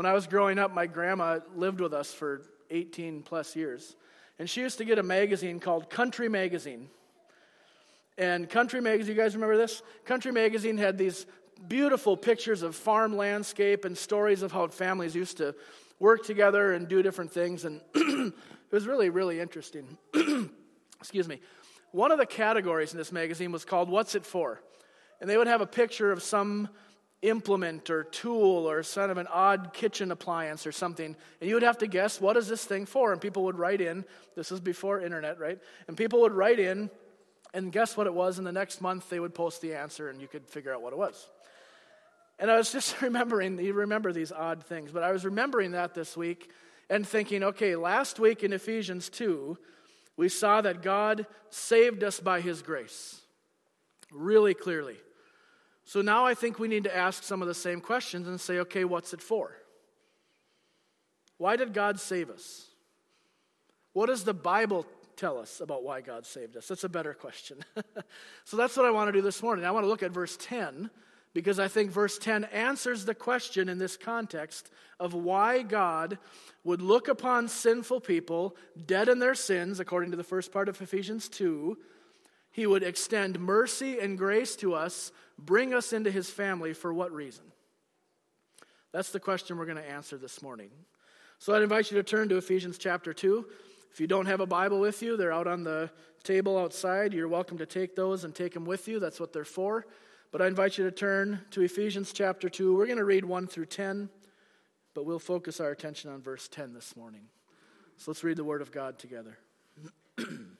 When I was growing up, my grandma lived with us for 18 plus years. And she used to get a magazine called Country Magazine. And Country Magazine, you guys remember this? Country Magazine had these beautiful pictures of farm landscape and stories of how families used to work together and do different things. And it was really, really interesting. Excuse me. One of the categories in this magazine was called What's It For? And they would have a picture of some implement or tool or sort of an odd kitchen appliance or something and you would have to guess what is this thing for? And people would write in this was before internet right? And people would write in and guess what it was and the next month they would post the answer and you could figure out what it was. And i was just remembering you remember these odd things but i was remembering that this week and thinking okay last week in ephesians 2 we saw that god saved us by his grace really clearly so now I think we need to ask some of the same questions and say, okay, what's it for? Why did God save us? What does the Bible tell us about why God saved us? That's a better question. so that's what I want to do this morning. I want to look at verse 10 because I think verse 10 answers the question in this context of why God would look upon sinful people dead in their sins, according to the first part of Ephesians 2. He would extend mercy and grace to us bring us into his family for what reason? That's the question we're going to answer this morning. So I'd invite you to turn to Ephesians chapter 2. If you don't have a Bible with you, they're out on the table outside. You're welcome to take those and take them with you. That's what they're for. But I invite you to turn to Ephesians chapter 2. We're going to read 1 through 10, but we'll focus our attention on verse 10 this morning. So let's read the Word of God together.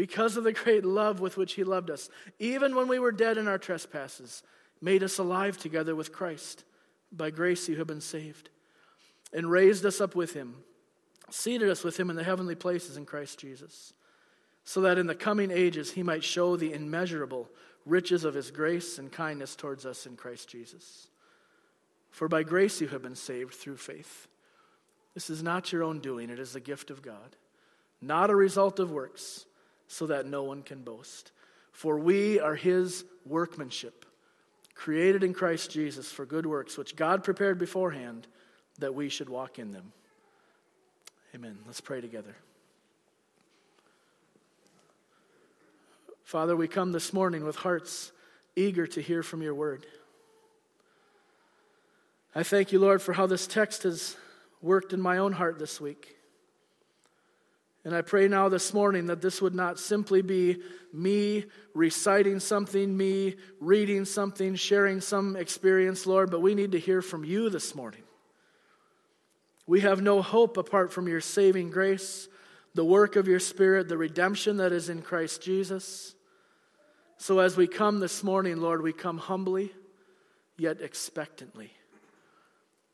because of the great love with which he loved us, even when we were dead in our trespasses, made us alive together with Christ. By grace you have been saved, and raised us up with him, seated us with him in the heavenly places in Christ Jesus, so that in the coming ages he might show the immeasurable riches of his grace and kindness towards us in Christ Jesus. For by grace you have been saved through faith. This is not your own doing, it is the gift of God, not a result of works so that no one can boast. For we are his workmanship, created in Christ Jesus for good works, which God prepared beforehand that we should walk in them. Amen. Let's pray together. Father, we come this morning with hearts eager to hear from your word. I thank you, Lord, for how this text has worked in my own heart this week. And I pray now this morning that this would not simply be me reciting something, me reading something, sharing some experience, Lord, but we need to hear from you this morning. We have no hope apart from your saving grace, the work of your Spirit, the redemption that is in Christ Jesus. So as we come this morning, Lord, we come humbly, yet expectantly.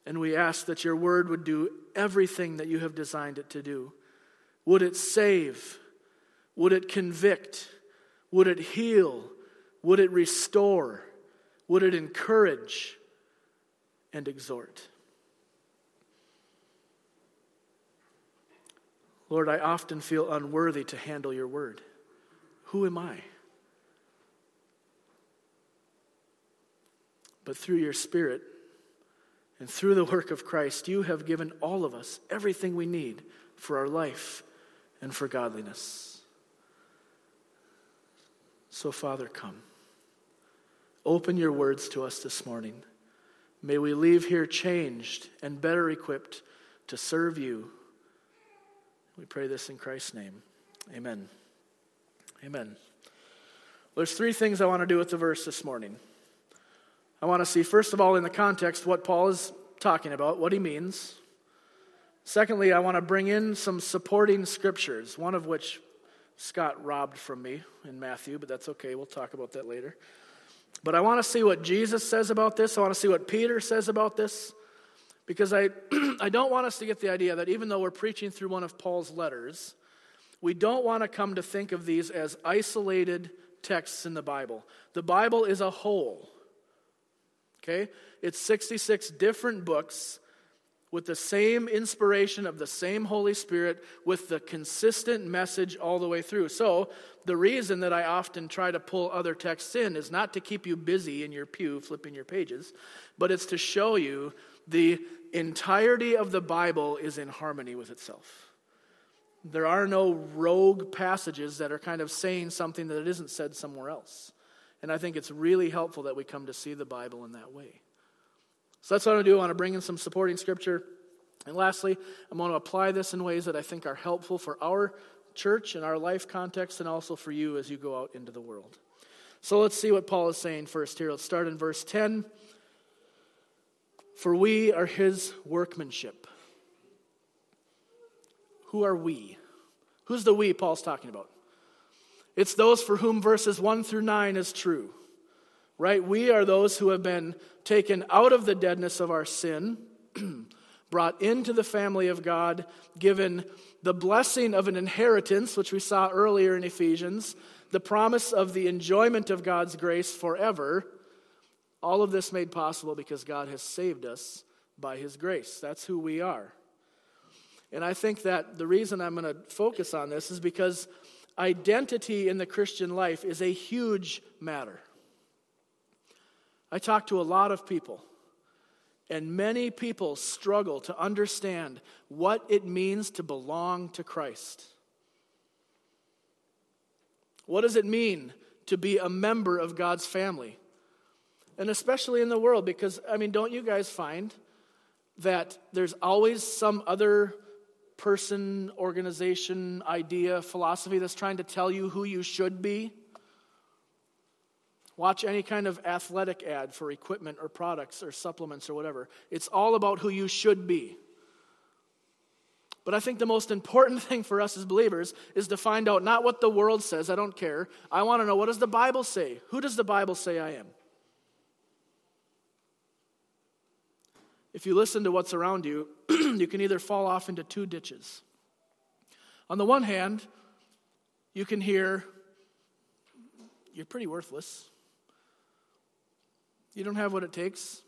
And we ask that your word would do everything that you have designed it to do would it save? Would it convict? Would it heal? Would it restore? Would it encourage and exhort? Lord, I often feel unworthy to handle your word. Who am I? But through your Spirit and through the work of Christ, you have given all of us everything we need for our life and for godliness. So, Father, come. Open your words to us this morning. May we leave here changed and better equipped to serve you. We pray this in Christ's name. Amen. Amen. There's three things I want to do with the verse this morning. I want to see, first of all, in the context, what Paul is talking about, what he means. Secondly, I want to bring in some supporting scriptures, one of which Scott robbed from me in Matthew, but that's okay. We'll talk about that later. But I want to see what Jesus says about this. I want to see what Peter says about this. Because I, I don't want us to get the idea that even though we're preaching through one of Paul's letters, we don't want to come to think of these as isolated texts in the Bible. The Bible is a whole. Okay? It's 66 different books with the same inspiration of the same Holy Spirit, with the consistent message all the way through. So, the reason that I often try to pull other texts in is not to keep you busy in your pew flipping your pages, but it's to show you the entirety of the Bible is in harmony with itself. There are no rogue passages that are kind of saying something that isn't said somewhere else. And I think it's really helpful that we come to see the Bible in that way. So that's what I'm going to do. I want to bring in some supporting scripture. And lastly, I'm going to apply this in ways that I think are helpful for our church and our life context and also for you as you go out into the world. So let's see what Paul is saying first here. Let's start in verse 10. For we are his workmanship. Who are we? Who's the we Paul's talking about? It's those for whom verses 1 through 9 is true, right? We are those who have been taken out of the deadness of our sin, brought into the family of God, given the blessing of an inheritance, which we saw earlier in Ephesians, the promise of the enjoyment of God's grace forever all of this made possible because God has saved us by his grace. That's who we are. And I think that the reason I'm going to focus on this is because identity in the Christian life is a huge matter. I talk to a lot of people, and many people struggle to understand what it means to belong to Christ. What does it mean to be a member of God's family? and especially in the world, because, I mean, don't you guys find that there's always some other person, organization, idea, philosophy that's trying to tell you who you should be? Watch any kind of athletic ad for equipment or products or supplements or whatever. It's all about who you should be. But I think the most important thing for us as believers is to find out not what the world says, I don't care. I want to know what does the Bible say? Who does the Bible say I am? if you listen to what's around you, you can either fall off into two ditches. On the one hand, you can hear, you're pretty worthless. You don't have what it takes.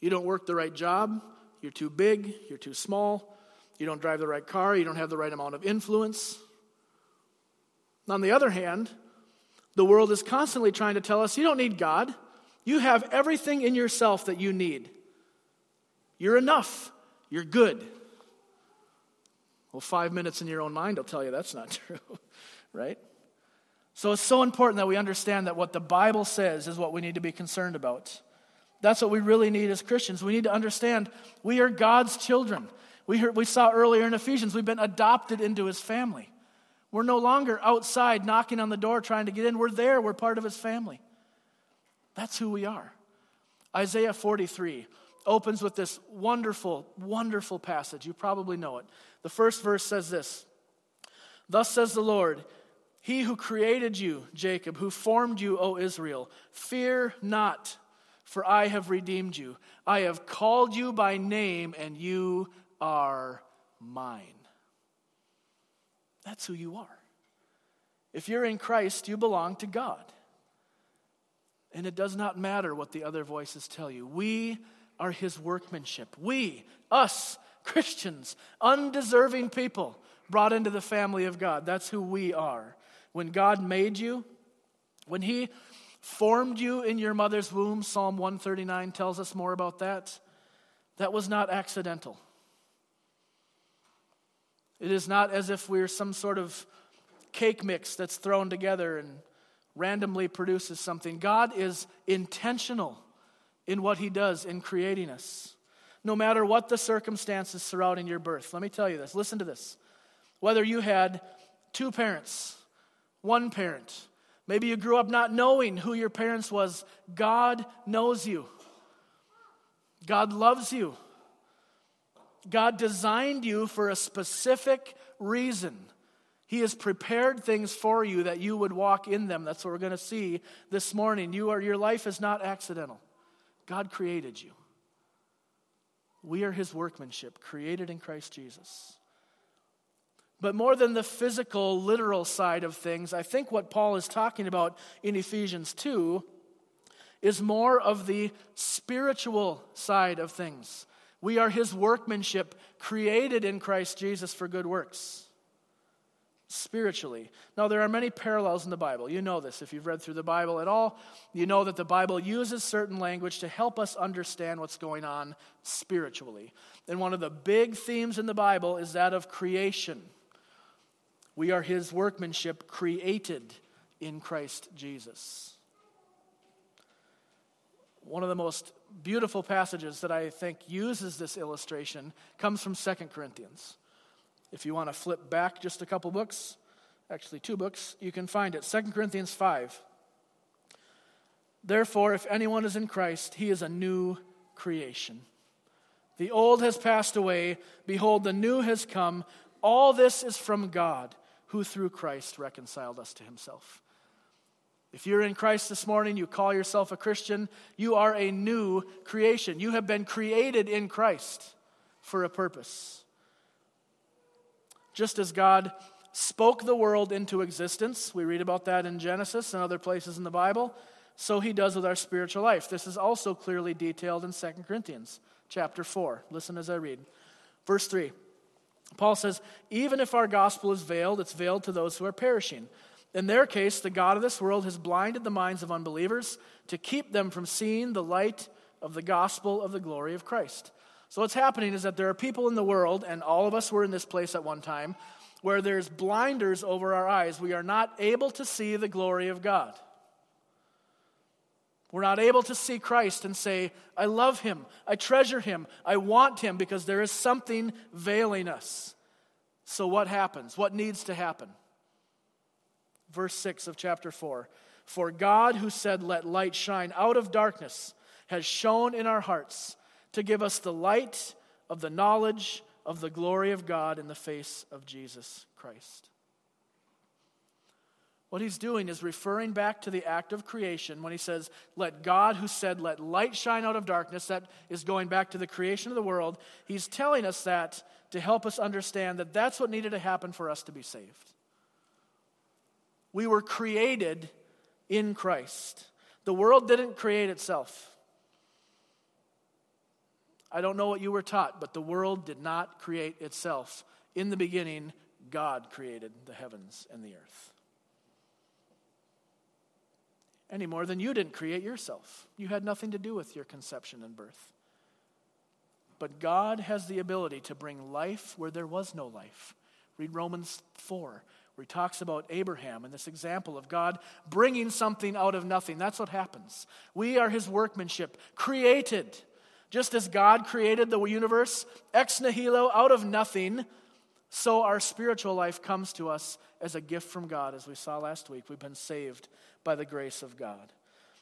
You don't work the right job. You're too big. You're too small. You don't drive the right car. You don't have the right amount of influence. On the other hand, the world is constantly trying to tell us you don't need God. You have everything in yourself that you need. You're enough. You're good. Well, five minutes in your own mind will tell you that's not true, right? So it's so important that we understand that what the Bible says is what we need to be concerned about. That's what we really need as Christians. We need to understand we are God's children. We, heard, we saw earlier in Ephesians, we've been adopted into his family. We're no longer outside knocking on the door trying to get in. We're there, we're part of his family. That's who we are. Isaiah 43 opens with this wonderful, wonderful passage. You probably know it. The first verse says this Thus says the Lord, He who created you, Jacob, who formed you, O Israel, fear not, for I have redeemed you. I have called you by name, and you are mine. That's who you are. If you're in Christ, you belong to God. And it does not matter what the other voices tell you. We are his workmanship. We, us, Christians, undeserving people, brought into the family of God. That's who we are. When God made you, when he formed you in your mother's womb, Psalm 139 tells us more about that. That was not accidental. It is not as if we're some sort of cake mix that's thrown together and randomly produces something. God is intentional in what He does in creating us. No matter what the circumstances surrounding your birth. Let me tell you this. Listen to this. Whether you had two parents, one parent, maybe you grew up not knowing who your parents was, God knows you. God loves you. God designed you for a specific reason. He has prepared things for you that you would walk in them. That's what we're going to see this morning. You are, your life is not accidental. God created you. We are his workmanship, created in Christ Jesus. But more than the physical, literal side of things, I think what Paul is talking about in Ephesians 2 is more of the spiritual side of things. We are his workmanship, created in Christ Jesus for good works. Spiritually. Now, there are many parallels in the Bible. You know this. If you've read through the Bible at all, you know that the Bible uses certain language to help us understand what's going on spiritually. And one of the big themes in the Bible is that of creation. We are his workmanship, created in Christ Jesus. One of the most beautiful passages that I think uses this illustration comes from 2 Corinthians. If you want to flip back just a couple books, actually two books, you can find it. 2 Corinthians 5. Therefore, if anyone is in Christ, he is a new creation. The old has passed away. Behold, the new has come. All this is from God, who through Christ reconciled us to himself if you're in Christ this morning, you call yourself a Christian, you are a new creation. You have been created in Christ for a purpose. Just as God spoke the world into existence, we read about that in Genesis and other places in the Bible, so he does with our spiritual life. This is also clearly detailed in 2 Corinthians chapter 4. Listen as I read. Verse 3. Paul says, Even if our gospel is veiled, it's veiled to those who are perishing. In their case, the God of this world has blinded the minds of unbelievers to keep them from seeing the light of the gospel of the glory of Christ. So, what's happening is that there are people in the world, and all of us were in this place at one time, where there's blinders over our eyes. We are not able to see the glory of God. We're not able to see Christ and say, I love him, I treasure him, I want him, because there is something veiling us. So, what happens? What needs to happen? verse 6 of chapter 4. For God, who said, Let light shine out of darkness, has shone in our hearts to give us the light of the knowledge of the glory of God in the face of Jesus Christ. What he's doing is referring back to the act of creation when he says, Let God, who said, Let light shine out of darkness, that is going back to the creation of the world. He's telling us that to help us understand that that's what needed to happen for us to be saved. We were created in Christ. The world didn't create itself. I don't know what you were taught, but the world did not create itself. In the beginning, God created the heavens and the earth. Any more than you didn't create yourself. You had nothing to do with your conception and birth. But God has the ability to bring life where there was no life. Read Romans 4 where he talks about Abraham and this example of God bringing something out of nothing. That's what happens. We are his workmanship, created. Just as God created the universe ex nihilo, out of nothing, so our spiritual life comes to us as a gift from God, as we saw last week. We've been saved by the grace of God.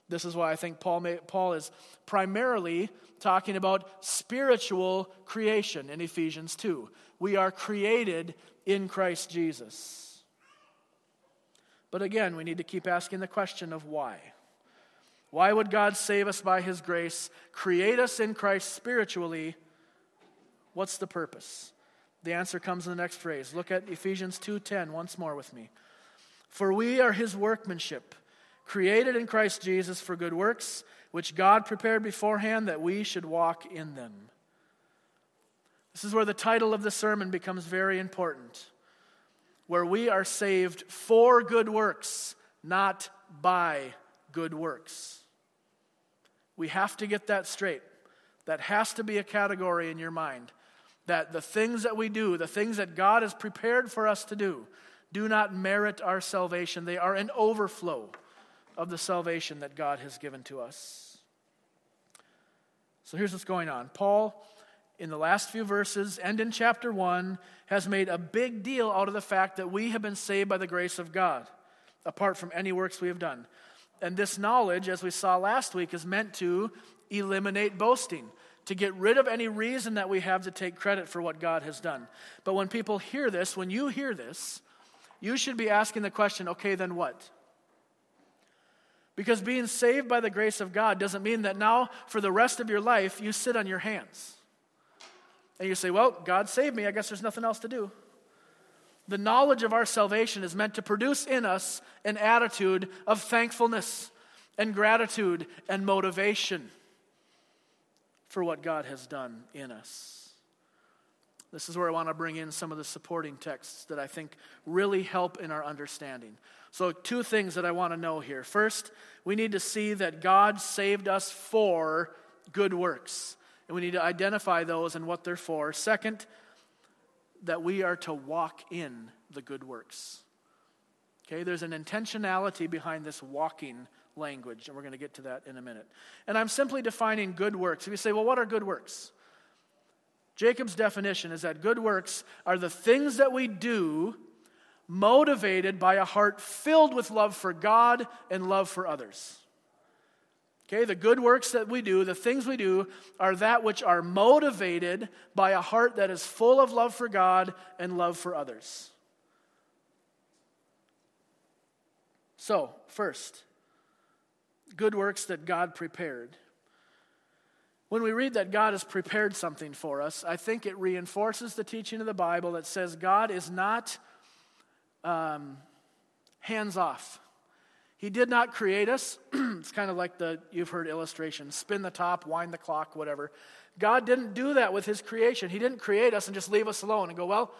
This is why I think Paul, may, Paul is primarily talking about spiritual creation in Ephesians 2. We are created in Christ Jesus. But again, we need to keep asking the question of why. Why would God save us by his grace, create us in Christ spiritually? What's the purpose? The answer comes in the next phrase. Look at Ephesians 2:10 once more with me. For we are his workmanship, created in Christ Jesus for good works, which God prepared beforehand that we should walk in them. This is where the title of the sermon becomes very important where we are saved for good works, not by good works. We have to get that straight. That has to be a category in your mind. That the things that we do, the things that God has prepared for us to do, do not merit our salvation. They are an overflow of the salvation that God has given to us. So here's what's going on. Paul in the last few verses and in chapter 1 has made a big deal out of the fact that we have been saved by the grace of God, apart from any works we have done. And this knowledge, as we saw last week, is meant to eliminate boasting, to get rid of any reason that we have to take credit for what God has done. But when people hear this, when you hear this, you should be asking the question okay, then what? Because being saved by the grace of God doesn't mean that now, for the rest of your life, you sit on your hands. And you say, Well, God saved me. I guess there's nothing else to do. The knowledge of our salvation is meant to produce in us an attitude of thankfulness and gratitude and motivation for what God has done in us. This is where I want to bring in some of the supporting texts that I think really help in our understanding. So, two things that I want to know here. First, we need to see that God saved us for good works, and we need to identify those and what they're for. Second, that we are to walk in the good works. Okay, there's an intentionality behind this walking language, and we're going to get to that in a minute. And I'm simply defining good works. If you say, well, what are good works? Jacob's definition is that good works are the things that we do motivated by a heart filled with love for God and love for others. Okay, the good works that we do, the things we do, are that which are motivated by a heart that is full of love for God and love for others. So, first, good works that God prepared. When we read that God has prepared something for us, I think it reinforces the teaching of the Bible that says God is not um, hands off. He did not create us. it's kind of like the, you've heard illustration spin the top, wind the clock, whatever. God didn't do that with his creation. He didn't create us and just leave us alone and go, well,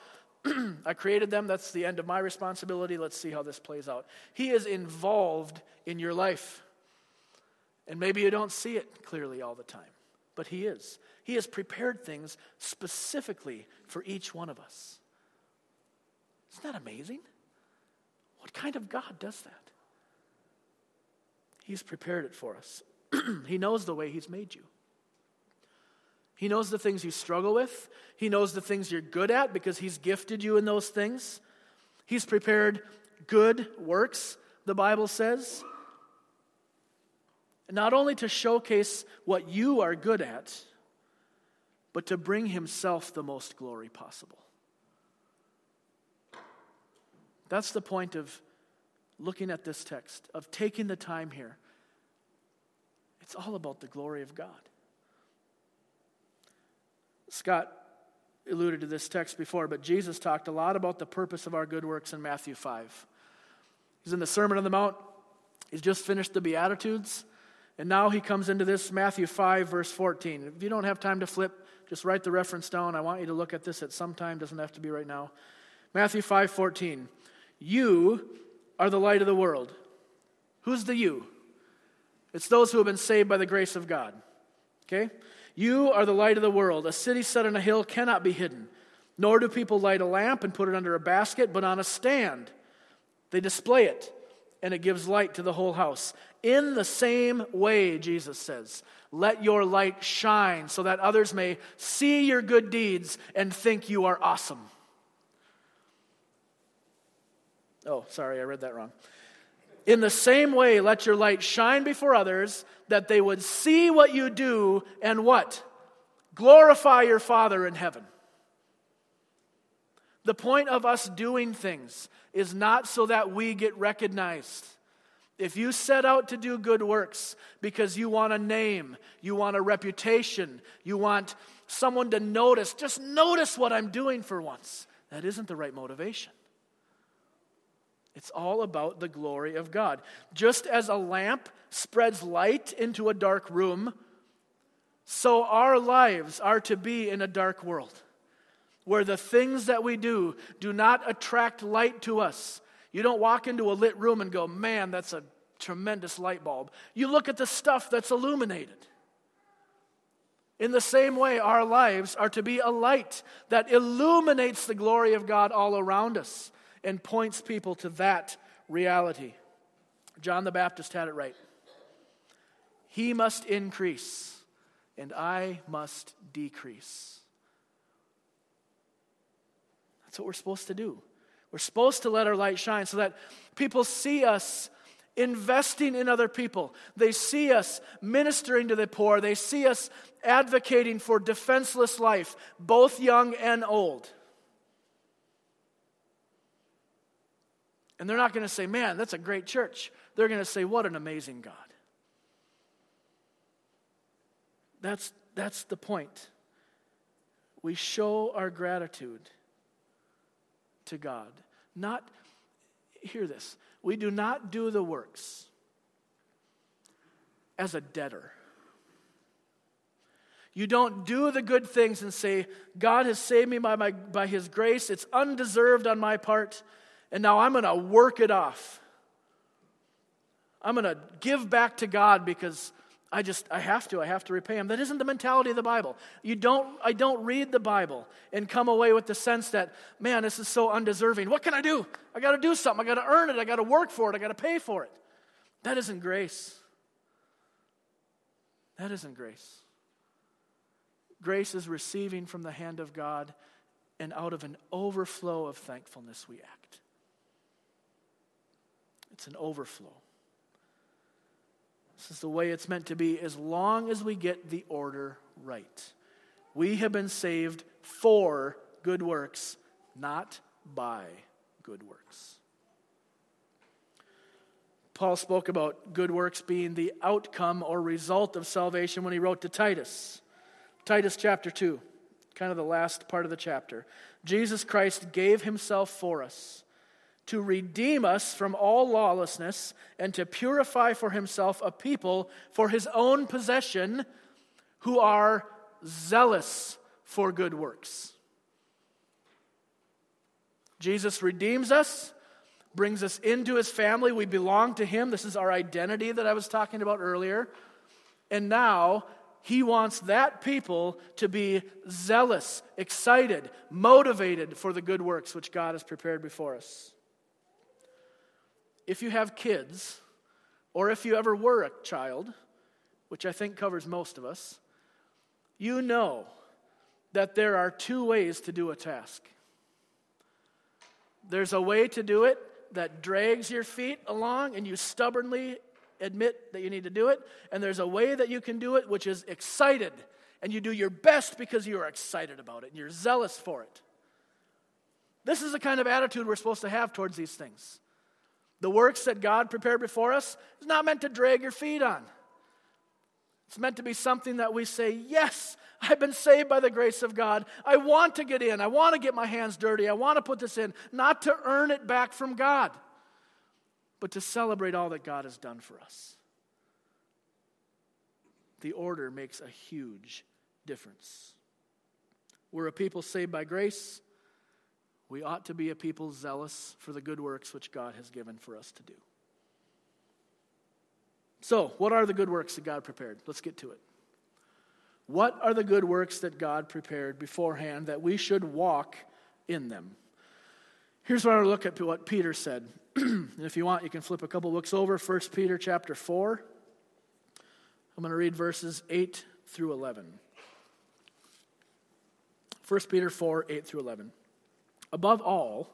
I created them. That's the end of my responsibility. Let's see how this plays out. He is involved in your life. And maybe you don't see it clearly all the time, but He is. He has prepared things specifically for each one of us. Isn't that amazing? What kind of God does that? He's prepared it for us. he knows the way He's made you. He knows the things you struggle with. He knows the things you're good at because He's gifted you in those things. He's prepared good works, the Bible says. Not only to showcase what you are good at, but to bring Himself the most glory possible. That's the point of looking at this text, of taking the time here. It's all about the glory of God. Scott alluded to this text before, but Jesus talked a lot about the purpose of our good works in Matthew 5. He's in the Sermon on the Mount, he's just finished the Beatitudes, and now he comes into this Matthew 5, verse 14. If you don't have time to flip, just write the reference down. I want you to look at this at some time, doesn't have to be right now. Matthew 5, 14. You are the light of the world. Who's the you? It's those who have been saved by the grace of God. Okay? You are the light of the world. A city set on a hill cannot be hidden. Nor do people light a lamp and put it under a basket, but on a stand. They display it, and it gives light to the whole house. In the same way, Jesus says, let your light shine so that others may see your good deeds and think you are awesome. Oh, sorry, I read that wrong. In the same way, let your light shine before others that they would see what you do and what? Glorify your Father in heaven. The point of us doing things is not so that we get recognized. If you set out to do good works because you want a name, you want a reputation, you want someone to notice, just notice what I'm doing for once, that isn't the right motivation. It's all about the glory of God. Just as a lamp spreads light into a dark room, so our lives are to be in a dark world where the things that we do do not attract light to us. You don't walk into a lit room and go, man, that's a tremendous light bulb. You look at the stuff that's illuminated. In the same way, our lives are to be a light that illuminates the glory of God all around us and points people to that reality. John the Baptist had it right. He must increase, and I must decrease. That's what we're supposed to do. We're supposed to let our light shine so that people see us investing in other people. They see us ministering to the poor. They see us advocating for defenseless life, both young and old. And they're not going to say, man, that's a great church. They're going to say, what an amazing God. That's, that's the point. we show our gratitude to God. Not, hear this, we do not do the works as a debtor. You don't do the good things and say, God has saved me by, my, by His grace. It's undeserved on my part. And now I'm going to work it off. I'm going to give back to God because I just, I have to. I have to repay Him. That isn't the mentality of the Bible. You don't, I don't read the Bible and come away with the sense that, man, this is so undeserving. What can I do? I got to do something. I got to earn it. I got to work for it. I got to pay for it. That isn't grace. That isn't grace. Grace is receiving from the hand of God, and out of an overflow of thankfulness, we act. It's an overflow. This is the way it's meant to be as long as we get the order right. We have been saved for good works, not by good works. Paul spoke about good works being the outcome or result of salvation when he wrote to Titus. Titus chapter 2, kind of the last part of the chapter. Jesus Christ gave himself for us to redeem us from all lawlessness and to purify for himself a people for his own possession who are zealous for good works. Jesus redeems us, brings us into his family. We belong to him. This is our identity that I was talking about earlier. And now he wants that people to be zealous, excited, motivated for the good works which God has prepared before us. If you have kids, or if you ever were a child, which I think covers most of us, you know that there are two ways to do a task. There's a way to do it that drags your feet along and you stubbornly admit that you need to do it, and there's a way that you can do it which is excited, and you do your best because you are excited about it and you're zealous for it. This is the kind of attitude we're supposed to have towards these things. The works that God prepared before us is not meant to drag your feet on. It's meant to be something that we say, Yes, I've been saved by the grace of God. I want to get in. I want to get my hands dirty. I want to put this in, not to earn it back from God but to celebrate all that God has done for us. The order makes a huge difference. We're a people saved by grace. We ought to be a people zealous for the good works which God has given for us to do. So, what are the good works that God prepared? Let's get to it. What are the good works that God prepared beforehand that we should walk in them? Here's what I look at what Peter said and if you want, you can flip a couple books over. 1 Peter chapter 4. I'm going to read verses 8 through 11. 1 Peter 4, 8 through 11. Above all,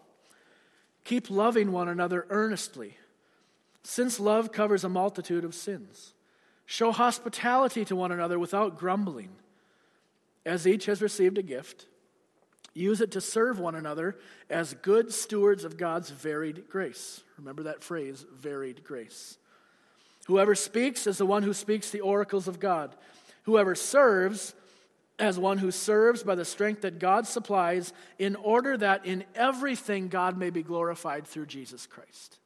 keep loving one another earnestly, since love covers a multitude of sins. Show hospitality to one another without grumbling. As each has received a gift, Use it to serve one another as good stewards of God's varied grace. Remember that phrase, varied grace. Whoever speaks is the one who speaks the oracles of God. Whoever serves as one who serves by the strength that God supplies, in order that in everything God may be glorified through Jesus Christ.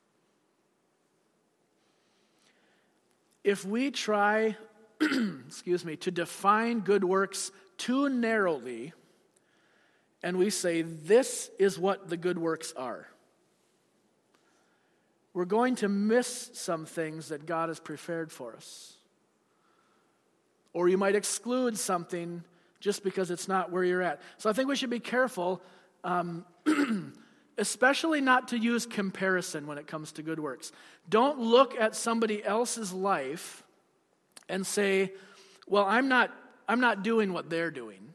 If we try, excuse me, to define good works too narrowly, and we say, This is what the good works are. We're going to miss some things that God has prepared for us. Or you might exclude something just because it's not where you're at. So I think we should be careful, um, especially not to use comparison when it comes to good works. Don't look at somebody else's life and say, well, I'm not, I'm not doing what they're doing.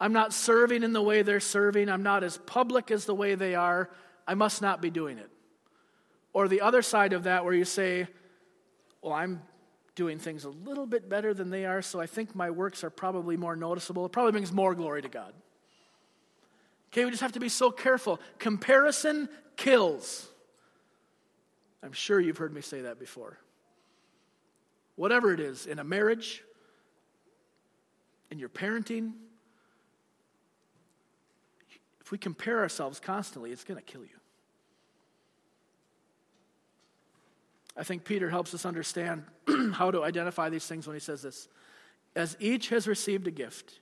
I'm not serving in the way they're serving. I'm not as public as the way they are. I must not be doing it. Or the other side of that, where you say, Well, I'm doing things a little bit better than they are, so I think my works are probably more noticeable. It probably brings more glory to God. Okay, we just have to be so careful. Comparison kills. I'm sure you've heard me say that before. Whatever it is, in a marriage, in your parenting, If we compare ourselves constantly, it's going to kill you. I think Peter helps us understand how to identify these things when he says this. As each has received a gift,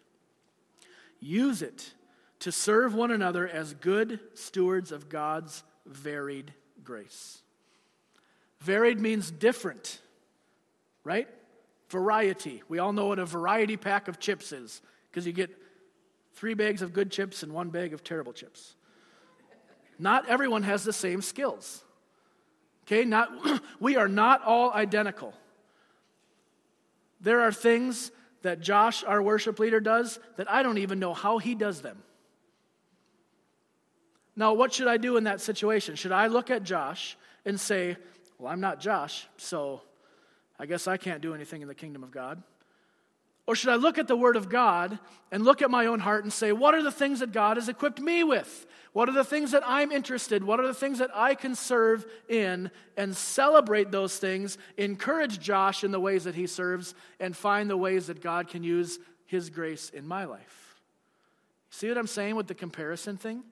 use it to serve one another as good stewards of God's varied grace. Varied means different, right? Variety. We all know what a variety pack of chips is because you get three bags of good chips and one bag of terrible chips. Not everyone has the same skills. Okay, not we are not all identical. There are things that Josh, our worship leader, does that I don't even know how he does them. Now, what should I do in that situation? Should I look at Josh and say, well, I'm not Josh, so I guess I can't do anything in the kingdom of God. Or should I look at the Word of God and look at my own heart and say, what are the things that God has equipped me with? What are the things that I'm interested? What are the things that I can serve in? And celebrate those things, encourage Josh in the ways that he serves, and find the ways that God can use his grace in my life. See what I'm saying with the comparison thing?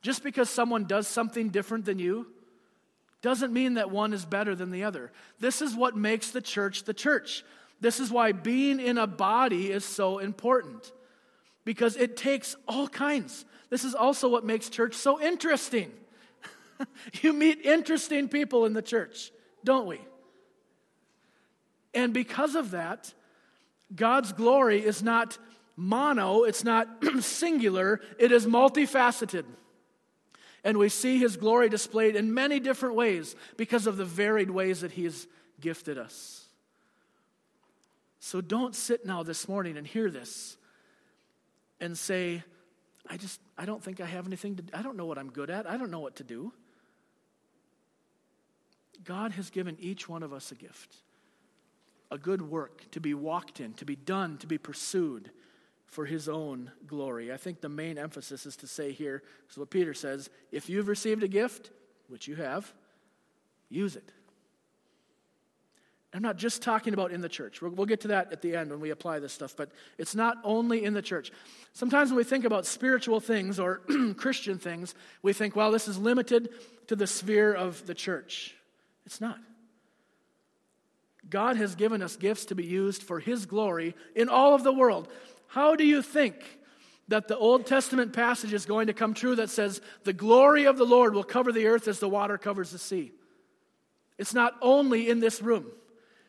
Just because someone does something different than you doesn't mean that one is better than the other. This is what makes the church the church. This is why being in a body is so important because it takes all kinds. This is also what makes church so interesting. you meet interesting people in the church, don't we? And because of that, God's glory is not mono, it's not singular, it is multifaceted. And we see his glory displayed in many different ways because of the varied ways that he has gifted us. So don't sit now this morning and hear this and say, I just, I don't think I have anything to, I don't know what I'm good at. I don't know what to do. God has given each one of us a gift, a good work to be walked in, to be done, to be pursued for his own glory. I think the main emphasis is to say here is what Peter says if you've received a gift, which you have, use it. I'm not just talking about in the church. We'll, get to that at the end when we apply this stuff, but it's not only in the church. Sometimes when we think about spiritual things or Christian things, we think, well, this is limited to the sphere of the church. It's not. God has given us gifts to be used for His glory in all of the world. How do you think that the Old Testament passage is going to come true that says, the glory of the Lord will cover the earth as the water covers the sea? It's not only in this room.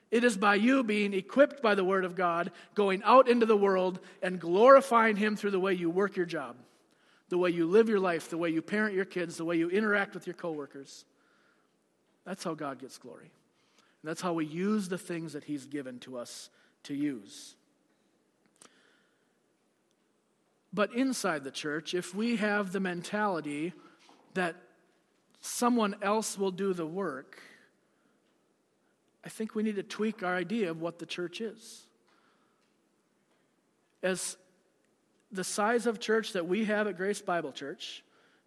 It is by you being equipped by the Word of God, going out into the world and glorifying Him through the way you work your job, the way you live your life, the way you parent your kids, the way you interact with your coworkers. That's how God gets glory. And that's how we use the things that He's given to us to use. But inside the church, if we have the mentality that someone else will do the work, I think we need to tweak our idea of what the church is. As the size of church that we have at Grace Bible Church,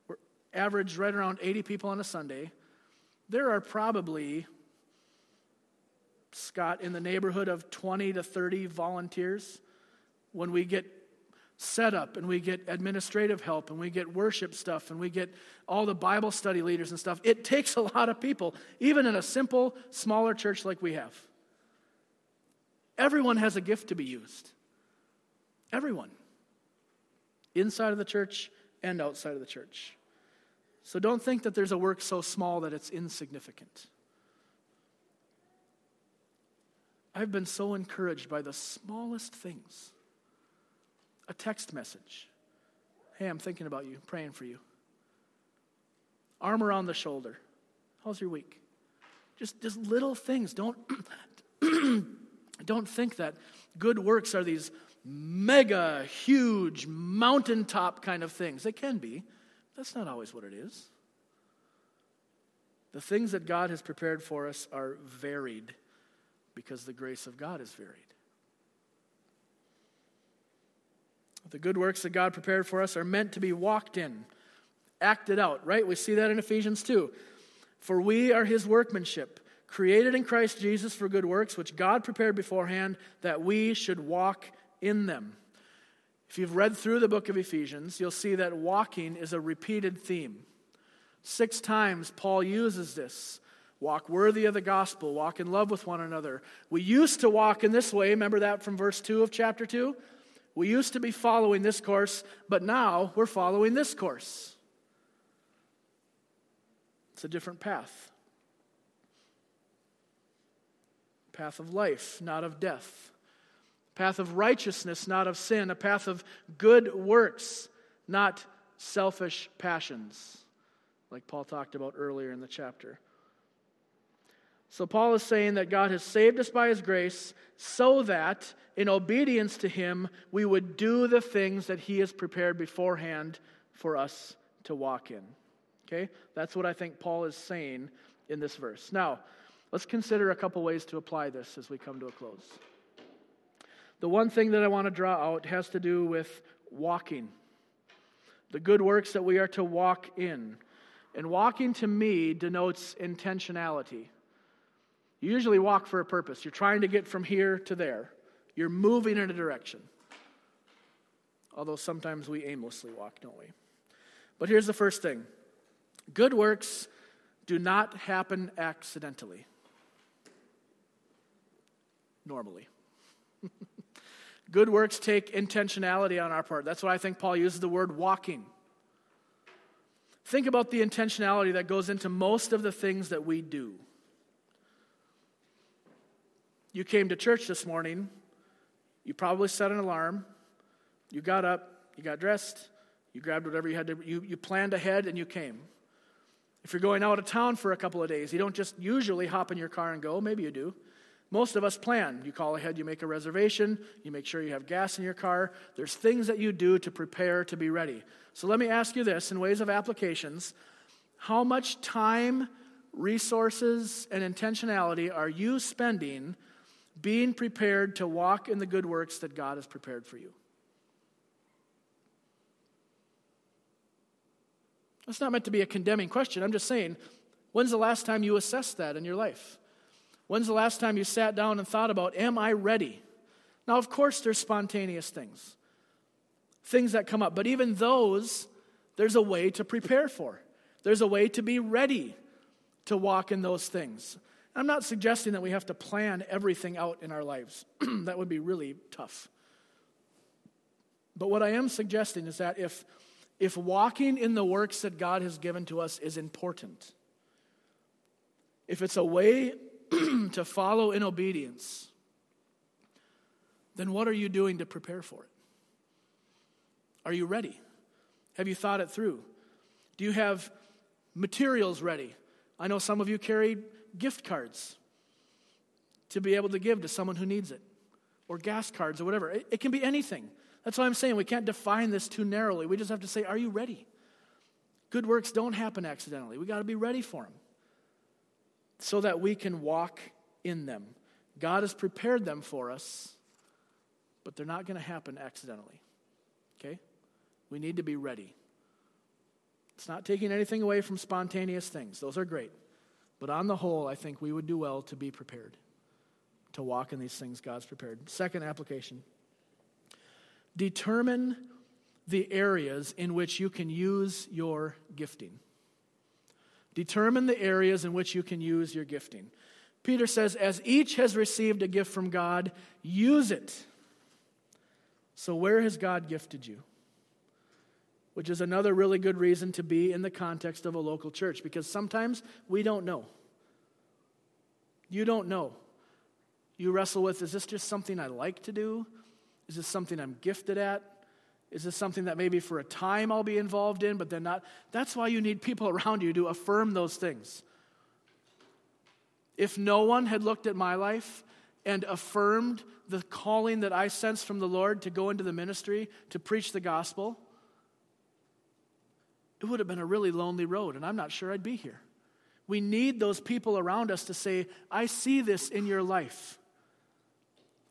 we're average right around 80 people on a Sunday, there are probably, Scott, in the neighborhood of 20 to 30 volunteers when we get set up and we get administrative help and we get worship stuff and we get all the Bible study leaders and stuff. It takes a lot of people, even in a simple, smaller church like we have. Everyone has a gift to be used. Everyone. Inside of the church and outside of the church. So don't think that there's a work so small that it's insignificant. I've been so encouraged by the smallest things a text message. Hey, I'm thinking about you, praying for you. Arm around the shoulder. How's your week? Just, just little things. Don't, don't think that good works are these mega, huge, mountaintop kind of things. They can be. That's not always what it is. The things that God has prepared for us are varied because the grace of God is varied. The good works that God prepared for us are meant to be walked in, acted out, right? We see that in Ephesians 2. For we are his workmanship, created in Christ Jesus for good works, which God prepared beforehand that we should walk in them. If you've read through the book of Ephesians, you'll see that walking is a repeated theme. Six times Paul uses this walk worthy of the gospel, walk in love with one another. We used to walk in this way. Remember that from verse 2 of chapter 2? We used to be following this course, but now we're following this course. It's a different path. Path of life, not of death. Path of righteousness, not of sin. A path of good works, not selfish passions, like Paul talked about earlier in the chapter. So, Paul is saying that God has saved us by his grace so that, in obedience to him, we would do the things that he has prepared beforehand for us to walk in. Okay? That's what I think Paul is saying in this verse. Now, let's consider a couple ways to apply this as we come to a close. The one thing that I want to draw out has to do with walking, the good works that we are to walk in. And walking to me denotes intentionality. You usually walk for a purpose. You're trying to get from here to there, you're moving in a direction. Although sometimes we aimlessly walk, don't we? But here's the first thing good works do not happen accidentally, normally. good works take intentionality on our part. That's why I think Paul uses the word walking. Think about the intentionality that goes into most of the things that we do. You came to church this morning, you probably set an alarm, you got up, you got dressed, you grabbed whatever you had to, you, you planned ahead and you came. If you're going out of town for a couple of days, you don't just usually hop in your car and go, maybe you do. Most of us plan. You call ahead, you make a reservation, you make sure you have gas in your car. There's things that you do to prepare to be ready. So let me ask you this in ways of applications how much time, resources, and intentionality are you spending being prepared to walk in the good works that God has prepared for you. That's not meant to be a condemning question. I'm just saying, when's the last time you assessed that in your life? When's the last time you sat down and thought about, am I ready? Now, of course, there's spontaneous things, things that come up, but even those, there's a way to prepare for. There's a way to be ready to walk in those things. I'm not suggesting that we have to plan everything out in our lives. that would be really tough. But what I am suggesting is that if, if walking in the works that God has given to us is important, if it's a way to follow in obedience, then what are you doing to prepare for it? Are you ready? Have you thought it through? Do you have materials ready? I know some of you carry gift cards to be able to give to someone who needs it, or gas cards, or whatever. It, it can be anything. That's why I'm saying we can't define this too narrowly. We just have to say, Are you ready? Good works don't happen accidentally. We got to be ready for them so that we can walk in them. God has prepared them for us, but they're not going to happen accidentally. Okay? We need to be ready. It's not taking anything away from spontaneous things, those are great. But on the whole, I think we would do well to be prepared, to walk in these things God's prepared. Second application determine the areas in which you can use your gifting. Determine the areas in which you can use your gifting. Peter says, as each has received a gift from God, use it. So, where has God gifted you? Which is another really good reason to be in the context of a local church because sometimes we don't know. You don't know. You wrestle with is this just something I like to do? Is this something I'm gifted at? Is this something that maybe for a time I'll be involved in, but then not? That's why you need people around you to affirm those things. If no one had looked at my life and affirmed the calling that I sensed from the Lord to go into the ministry, to preach the gospel, it would have been a really lonely road, and I'm not sure I'd be here. We need those people around us to say, I see this in your life.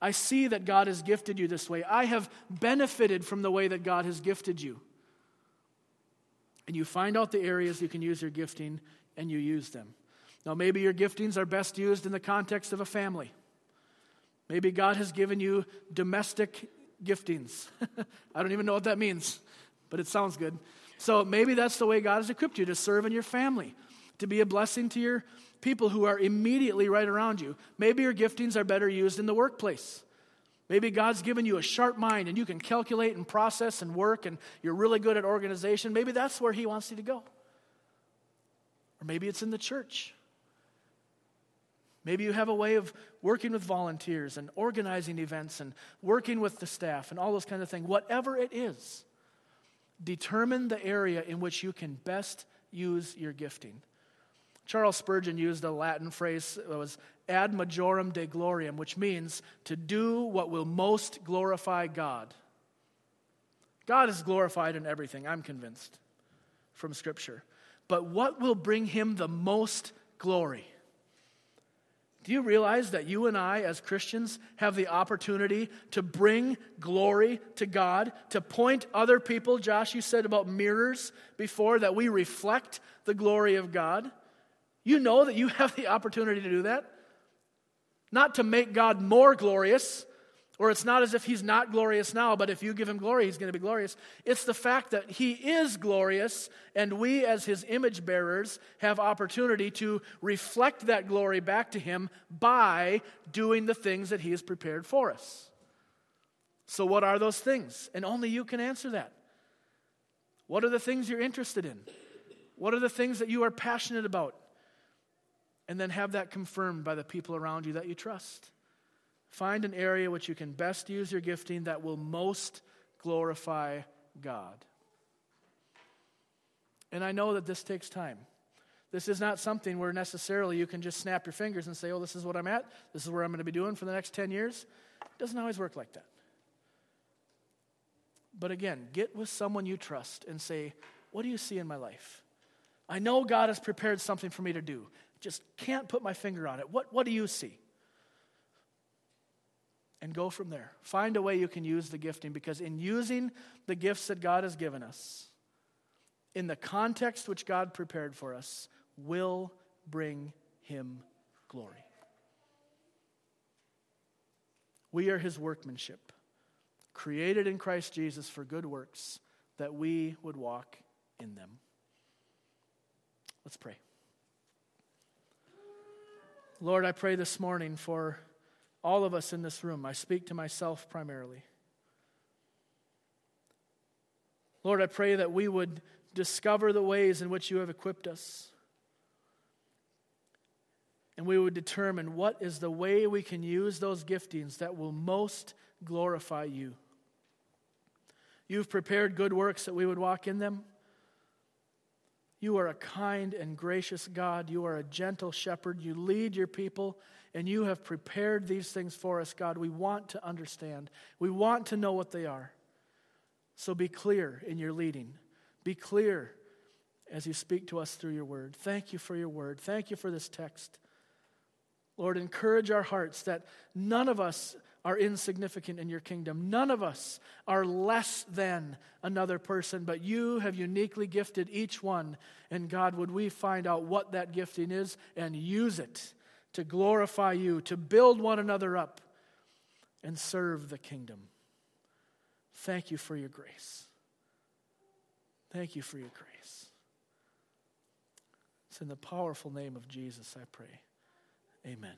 I see that God has gifted you this way. I have benefited from the way that God has gifted you. And you find out the areas you can use your gifting and you use them. Now, maybe your giftings are best used in the context of a family. Maybe God has given you domestic giftings. I don't even know what that means, but it sounds good. So maybe that's the way God has equipped you to serve in your family, to be a blessing to your people who are immediately right around you. Maybe your giftings are better used in the workplace. Maybe God's given you a sharp mind and you can calculate and process and work and you're really good at organization. Maybe that's where He wants you to go. Or maybe it's in the church. Maybe you have a way of working with volunteers and organizing events and working with the staff and all those kinds of things. Whatever it is, determine the area in which you can best use your gifting. Charles Spurgeon used a Latin phrase that was ad majorem Dei gloriam, which means to do what will most glorify God. God is glorified in everything, I'm convinced, from Scripture. But what will bring him the most glory? Do you realize that you and I, as Christians, have the opportunity to bring glory to God, to point other people? Josh, you said about mirrors before, that we reflect the glory of God. You know that you have the opportunity to do that. Not to make God more glorious, or it's not as if he's not glorious now, but if you give him glory, he's going to be glorious. It's the fact that he is glorious, and we, as his image bearers, have opportunity to reflect that glory back to him by doing the things that he has prepared for us. So, what are those things? And only you can answer that. What are the things you're interested in? What are the things that you are passionate about? And then have that confirmed by the people around you that you trust. Find an area which you can best use your gifting that will most glorify God. And I know that this takes time. This is not something where necessarily you can just snap your fingers and say, oh, this is what I'm at. This is where I'm going to be doing for the next 10 years. It doesn't always work like that. But again, get with someone you trust and say, what do you see in my life? I know God has prepared something for me to do. Just can't put my finger on it. What, what do you see? And go from there. Find a way you can use the gifting because in using the gifts that God has given us, in the context which God prepared for us, will bring Him glory. We are His workmanship, created in Christ Jesus for good works, that we would walk in them. Let's pray. Lord, I pray this morning for all of us in this room. I speak to myself primarily. Lord, I pray that we would discover the ways in which you have equipped us. And we would determine what is the way we can use those giftings that will most glorify you. You've prepared good works that we would walk in them. You are a kind and gracious God. You are a gentle shepherd. You lead your people and you have prepared these things for us, God. We want to understand, we want to know what they are. So be clear in your leading. Be clear as you speak to us through your word. Thank you for your word. Thank you for this text. Lord, encourage our hearts that none of us are insignificant in your kingdom. None of us are less than another person, but you have uniquely gifted each one. And God, would we find out what that gifting is and use it to glorify you, to build one another up, and serve the kingdom. Thank you for your grace. Thank you for your grace. It's in the powerful name of Jesus I pray. Amen.